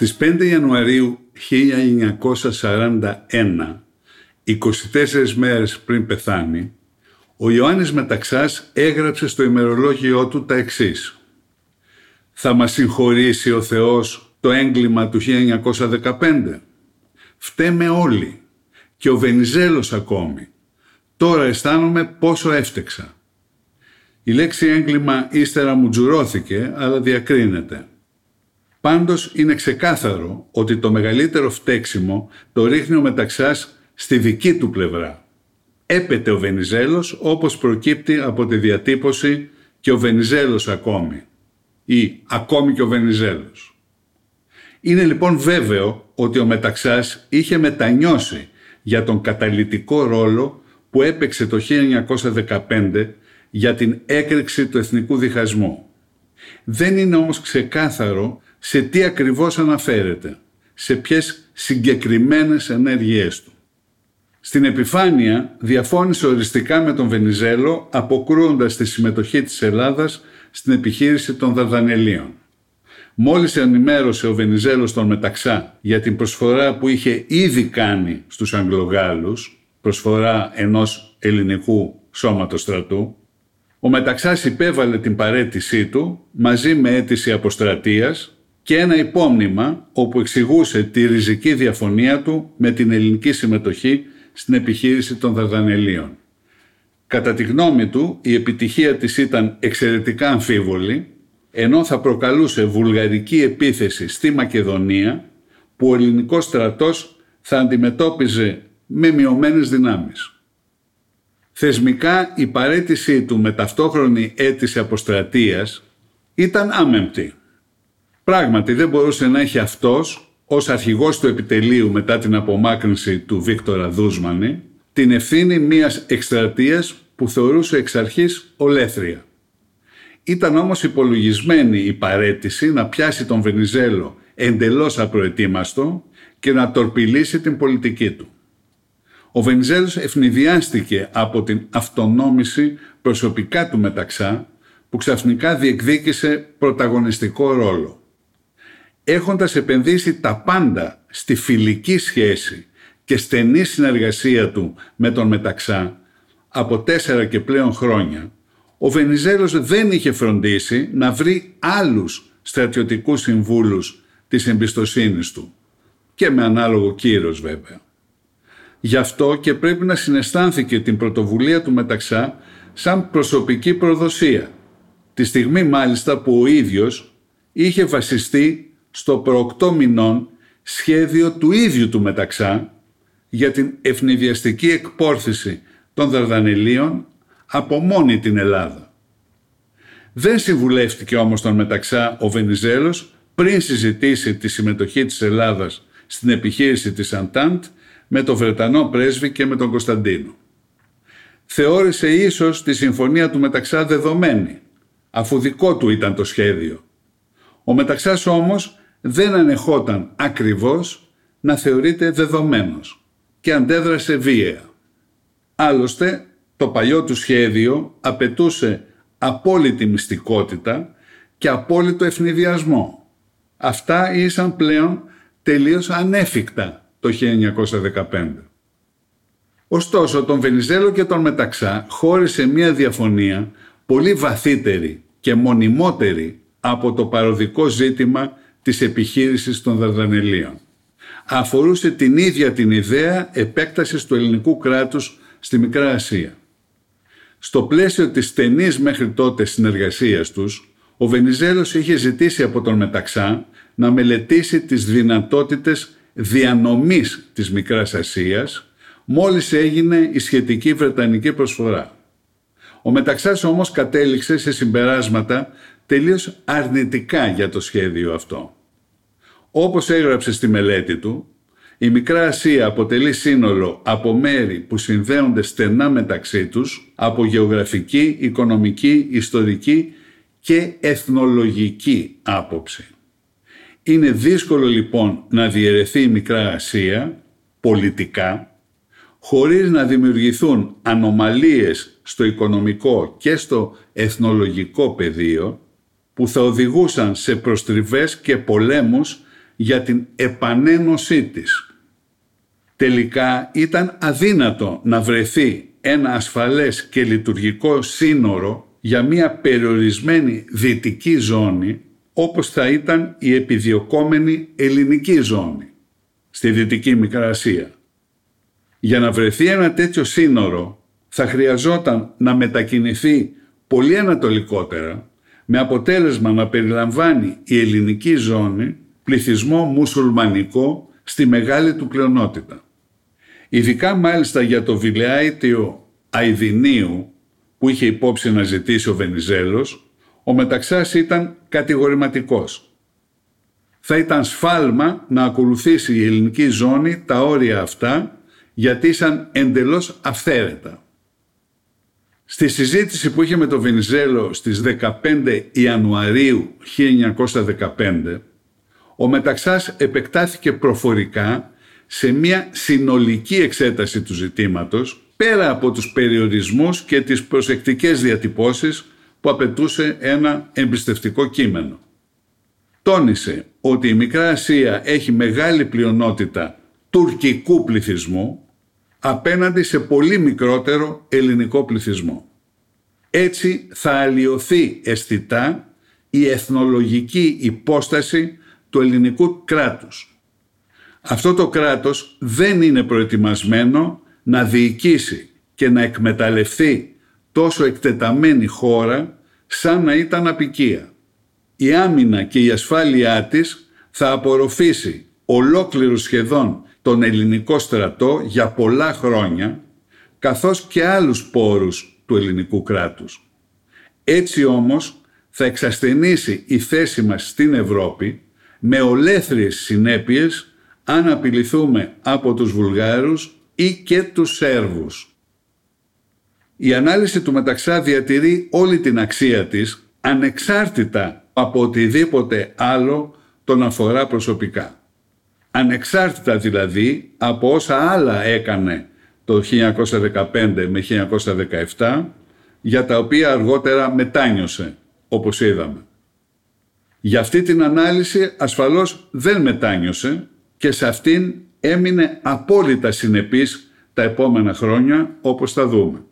Στις 5 Ιανουαρίου 1941, 24 μέρες πριν πεθάνει, ο Ιωάννης Μεταξάς έγραψε στο ημερολόγιό του τα εξής. «Θα μας συγχωρήσει ο Θεός το έγκλημα του 1915. Φταίμε όλοι και ο Βενιζέλος ακόμη. Τώρα αισθάνομαι πόσο έφτεξα. Η λέξη έγκλημα ύστερα μου τζουρώθηκε, αλλά διακρίνεται. Πάντως είναι ξεκάθαρο ότι το μεγαλύτερο φταίξιμο το ρίχνει ο Μεταξάς στη δική του πλευρά. Έπεται ο Βενιζέλος όπως προκύπτει από τη διατύπωση και ο Βενιζέλος ακόμη ή ακόμη και ο Βενιζέλος. Είναι λοιπόν βέβαιο ότι ο Μεταξάς είχε μετανιώσει για τον καταλητικό ρόλο που έπαιξε το 1915 για την έκρηξη του εθνικού διχασμού. Δεν είναι όμως ξεκάθαρο σε τι ακριβώς αναφέρεται, σε ποιες συγκεκριμένες ενέργειές του. Στην επιφάνεια διαφώνησε οριστικά με τον Βενιζέλο αποκρούοντας τη συμμετοχή της Ελλάδας στην επιχείρηση των Δαρδανελίων. Μόλις ενημέρωσε ο Βενιζέλος τον Μεταξά για την προσφορά που είχε ήδη κάνει στους Αγγλογάλους, προσφορά ενός ελληνικού σώματος στρατού, ο Μεταξάς υπέβαλε την παρέτησή του μαζί με αίτηση αποστρατείας και ένα υπόμνημα όπου εξηγούσε τη ριζική διαφωνία του με την ελληνική συμμετοχή στην επιχείρηση των Δαρδανελίων. Κατά τη γνώμη του, η επιτυχία της ήταν εξαιρετικά αμφίβολη, ενώ θα προκαλούσε βουλγαρική επίθεση στη Μακεδονία, που ο ελληνικός στρατός θα αντιμετώπιζε με μειωμένες δυνάμεις. Θεσμικά η παρέτησή του με ταυτόχρονη αίτηση αποστρατείας ήταν άμεμπτη. Πράγματι δεν μπορούσε να έχει αυτός ως αρχηγός του επιτελείου μετά την απομάκρυνση του Βίκτορα Δούσμανη την ευθύνη μιας εκστρατείας που θεωρούσε εξ αρχής ολέθρια. Ήταν όμως υπολογισμένη η παρέτηση να πιάσει τον Βενιζέλο εντελώς απροετοίμαστο και να τορπιλήσει την πολιτική του. Ο Βενιζέλος ευνηδιάστηκε από την αυτονόμηση προσωπικά του μεταξά που ξαφνικά διεκδίκησε πρωταγωνιστικό ρόλο έχοντας επενδύσει τα πάντα στη φιλική σχέση και στενή συνεργασία του με τον Μεταξά από τέσσερα και πλέον χρόνια, ο Βενιζέλος δεν είχε φροντίσει να βρει άλλους στρατιωτικούς συμβούλους της εμπιστοσύνης του και με ανάλογο κύρος βέβαια. Γι' αυτό και πρέπει να συναισθάνθηκε την πρωτοβουλία του Μεταξά σαν προσωπική προδοσία, τη στιγμή μάλιστα που ο ίδιος είχε βασιστεί στο προοκτώ μηνών σχέδιο του ίδιου του Μεταξά για την ευνηδιαστική εκπόρθηση των Δαρδανελίων από μόνη την Ελλάδα. Δεν συμβουλεύτηκε όμως τον Μεταξά ο Βενιζέλος πριν συζητήσει τη συμμετοχή της Ελλάδας στην επιχείρηση της Αντάντ με τον Βρετανό πρέσβη και με τον Κωνσταντίνο. Θεώρησε ίσως τη συμφωνία του Μεταξά δεδομένη, αφού δικό του ήταν το σχέδιο. Ο Μεταξάς όμως δεν ανεχόταν ακριβώς να θεωρείται δεδομένος και αντέδρασε βίαια. Άλλωστε, το παλιό του σχέδιο απαιτούσε απόλυτη μυστικότητα και απόλυτο ευνηδιασμό. Αυτά ήσαν πλέον τελείως ανέφικτα το 1915. Ωστόσο, τον Βενιζέλο και τον Μεταξά χώρισε μια διαφωνία πολύ βαθύτερη και μονιμότερη από το παροδικό ζήτημα της επιχείρησης των Δαρδανελίων. Αφορούσε την ίδια την ιδέα επέκτασης του ελληνικού κράτους στη Μικρά Ασία. Στο πλαίσιο της στενής μέχρι τότε συνεργασίας τους, ο Βενιζέλος είχε ζητήσει από τον Μεταξά να μελετήσει τις δυνατότητες διανομής της Μικράς Ασίας μόλις έγινε η σχετική Βρετανική προσφορά. Ο Μεταξάς όμως κατέληξε σε συμπεράσματα τελείως αρνητικά για το σχέδιο αυτό. Όπως έγραψε στη μελέτη του, η Μικρά Ασία αποτελεί σύνολο από μέρη που συνδέονται στενά μεταξύ τους από γεωγραφική, οικονομική, ιστορική και εθνολογική άποψη. Είναι δύσκολο λοιπόν να διαιρεθεί η Μικρά Ασία πολιτικά χωρίς να δημιουργηθούν ανομαλίες στο οικονομικό και στο εθνολογικό πεδίο που θα οδηγούσαν σε προστριβές και πολέμους για την επανένωσή της. Τελικά ήταν αδύνατο να βρεθεί ένα ασφαλές και λειτουργικό σύνορο για μια περιορισμένη δυτική ζώνη όπως θα ήταν η επιδιωκόμενη ελληνική ζώνη στη Δυτική Μικρασία. Για να βρεθεί ένα τέτοιο σύνορο θα χρειαζόταν να μετακινηθεί πολύ ανατολικότερα με αποτέλεσμα να περιλαμβάνει η ελληνική ζώνη πληθυσμό μουσουλμανικό στη μεγάλη του πλειονότητα. Ειδικά μάλιστα για το Βιλεάιτιο Αιδινίου που είχε υπόψη να ζητήσει ο Βενιζέλος, ο Μεταξάς ήταν κατηγορηματικός. Θα ήταν σφάλμα να ακολουθήσει η ελληνική ζώνη τα όρια αυτά γιατί ήσαν εντελώς αυθαίρετα. Στη συζήτηση που είχε με τον Βενιζέλο στις 15 Ιανουαρίου 1915, ο Μεταξάς επεκτάθηκε προφορικά σε μια συνολική εξέταση του ζητήματος πέρα από τους περιορισμούς και τις προσεκτικές διατυπώσεις που απαιτούσε ένα εμπιστευτικό κείμενο. Τόνισε ότι η Μικρά Ασία έχει μεγάλη πλειονότητα τουρκικού πληθυσμού απέναντι σε πολύ μικρότερο ελληνικό πληθυσμό. Έτσι θα αλλοιωθεί αισθητά η εθνολογική υπόσταση του ελληνικού κράτους. Αυτό το κράτος δεν είναι προετοιμασμένο να διοικήσει και να εκμεταλλευτεί τόσο εκτεταμένη χώρα σαν να ήταν απικία. Η άμυνα και η ασφάλειά της θα απορροφήσει ολόκληρο σχεδόν τον ελληνικό στρατό για πολλά χρόνια καθώς και άλλους πόρους του ελληνικού κράτους. Έτσι όμως θα εξασθενήσει η θέση μας στην Ευρώπη με ολέθριες συνέπειες αν απειληθούμε από τους Βουλγάρους ή και τους Σέρβους. Η ανάλυση του Μεταξά διατηρεί όλη την αξία της ανεξάρτητα από οτιδήποτε άλλο τον αφορά προσωπικά. Ανεξάρτητα δηλαδή από όσα άλλα έκανε το 1915 με 1917 για τα οποία αργότερα μετάνιωσε όπως είδαμε. Για αυτή την ανάλυση ασφαλώς δεν μετάνιωσε και σε αυτήν έμεινε απόλυτα συνεπής τα επόμενα χρόνια όπως θα δούμε.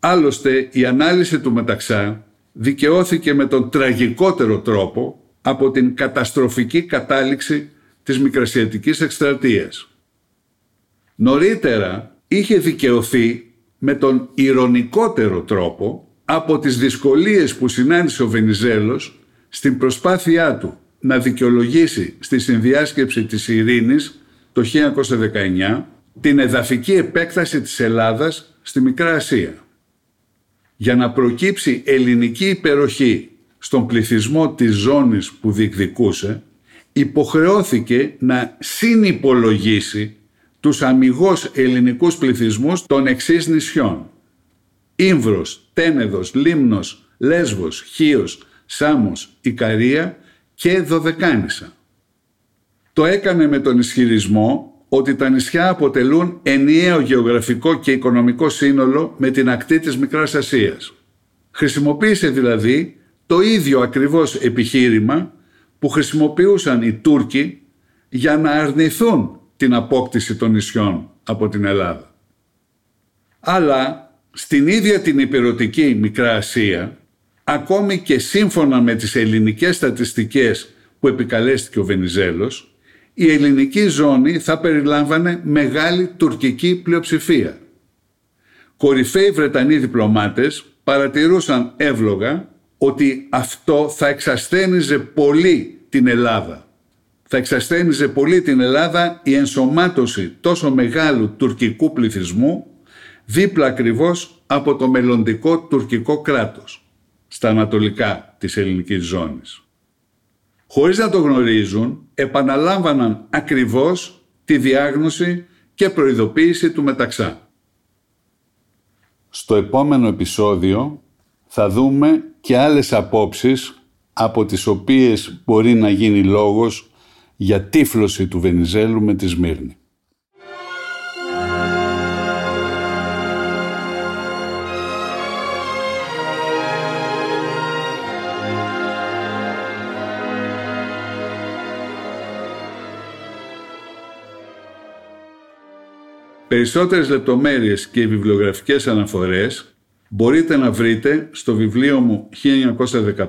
Άλλωστε η ανάλυση του Μεταξά δικαιώθηκε με τον τραγικότερο τρόπο από την καταστροφική κατάληξη της Μικρασιατικής Εκστρατείας. Νωρίτερα είχε δικαιωθεί με τον ηρωνικότερο τρόπο από τις δυσκολίες που συνάντησε ο Βενιζέλος στην προσπάθειά του να δικαιολογήσει στη συνδιάσκεψη της ειρήνης το 1919 την εδαφική επέκταση της Ελλάδας στη Μικρά Ασία. Για να προκύψει ελληνική υπεροχή στον πληθυσμό της ζώνης που διεκδικούσε, υποχρεώθηκε να συνυπολογίσει τους αμυγός ελληνικούς πληθυσμούς των εξής νησιών. Ήμβρος, Τένεδος, Λίμνος, Λέσβος, Χίος, Σάμος, Ικαρία και Δωδεκάνησα. Το έκανε με τον ισχυρισμό ότι τα νησιά αποτελούν ενιαίο γεωγραφικό και οικονομικό σύνολο με την ακτή της Μικράς Ασίας. Χρησιμοποίησε δηλαδή το ίδιο ακριβώς επιχείρημα που χρησιμοποιούσαν οι Τούρκοι για να αρνηθούν την απόκτηση των νησιών από την Ελλάδα. Αλλά στην ίδια την υπηρετική Μικρά Ασία, ακόμη και σύμφωνα με τις ελληνικές στατιστικές που επικαλέστηκε ο Βενιζέλος, η ελληνική ζώνη θα περιλάμβανε μεγάλη τουρκική πλειοψηφία. Κορυφαίοι Βρετανοί διπλωμάτες παρατηρούσαν εύλογα ότι αυτό θα εξασθένιζε πολύ την Ελλάδα. Θα εξασθένιζε πολύ την Ελλάδα η ενσωμάτωση τόσο μεγάλου τουρκικού πληθυσμού δίπλα ακριβώς από το μελλοντικό τουρκικό κράτος στα ανατολικά της ελληνικής ζώνης. Χωρίς να το γνωρίζουν, επαναλάμβαναν ακριβώς τη διάγνωση και προειδοποίηση του Μεταξά. Στο επόμενο επεισόδιο θα δούμε και άλλες απόψεις από τις οποίες μπορεί να γίνει λόγος για τύφλωση του Βενιζέλου με τη Σμύρνη. Περισσότερες λεπτομέρειες και βιβλιογραφικές αναφορές μπορείτε να βρείτε στο βιβλίο μου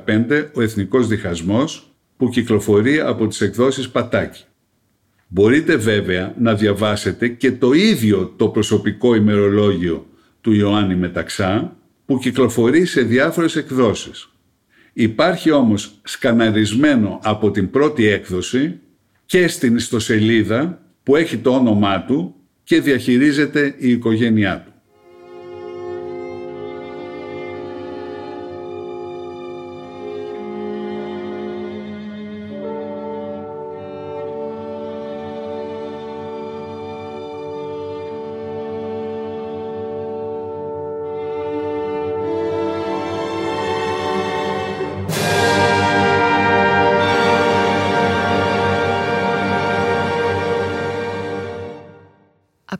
1915 «Ο Εθνικός Διχασμός» που κυκλοφορεί από τις εκδόσεις Πατάκη. Μπορείτε βέβαια να διαβάσετε και το ίδιο το προσωπικό ημερολόγιο του Ιωάννη Μεταξά που κυκλοφορεί σε διάφορες εκδόσεις. Υπάρχει όμως σκαναρισμένο από την πρώτη έκδοση και στην ιστοσελίδα που έχει το όνομά του και διαχειρίζεται η οικογένειά του.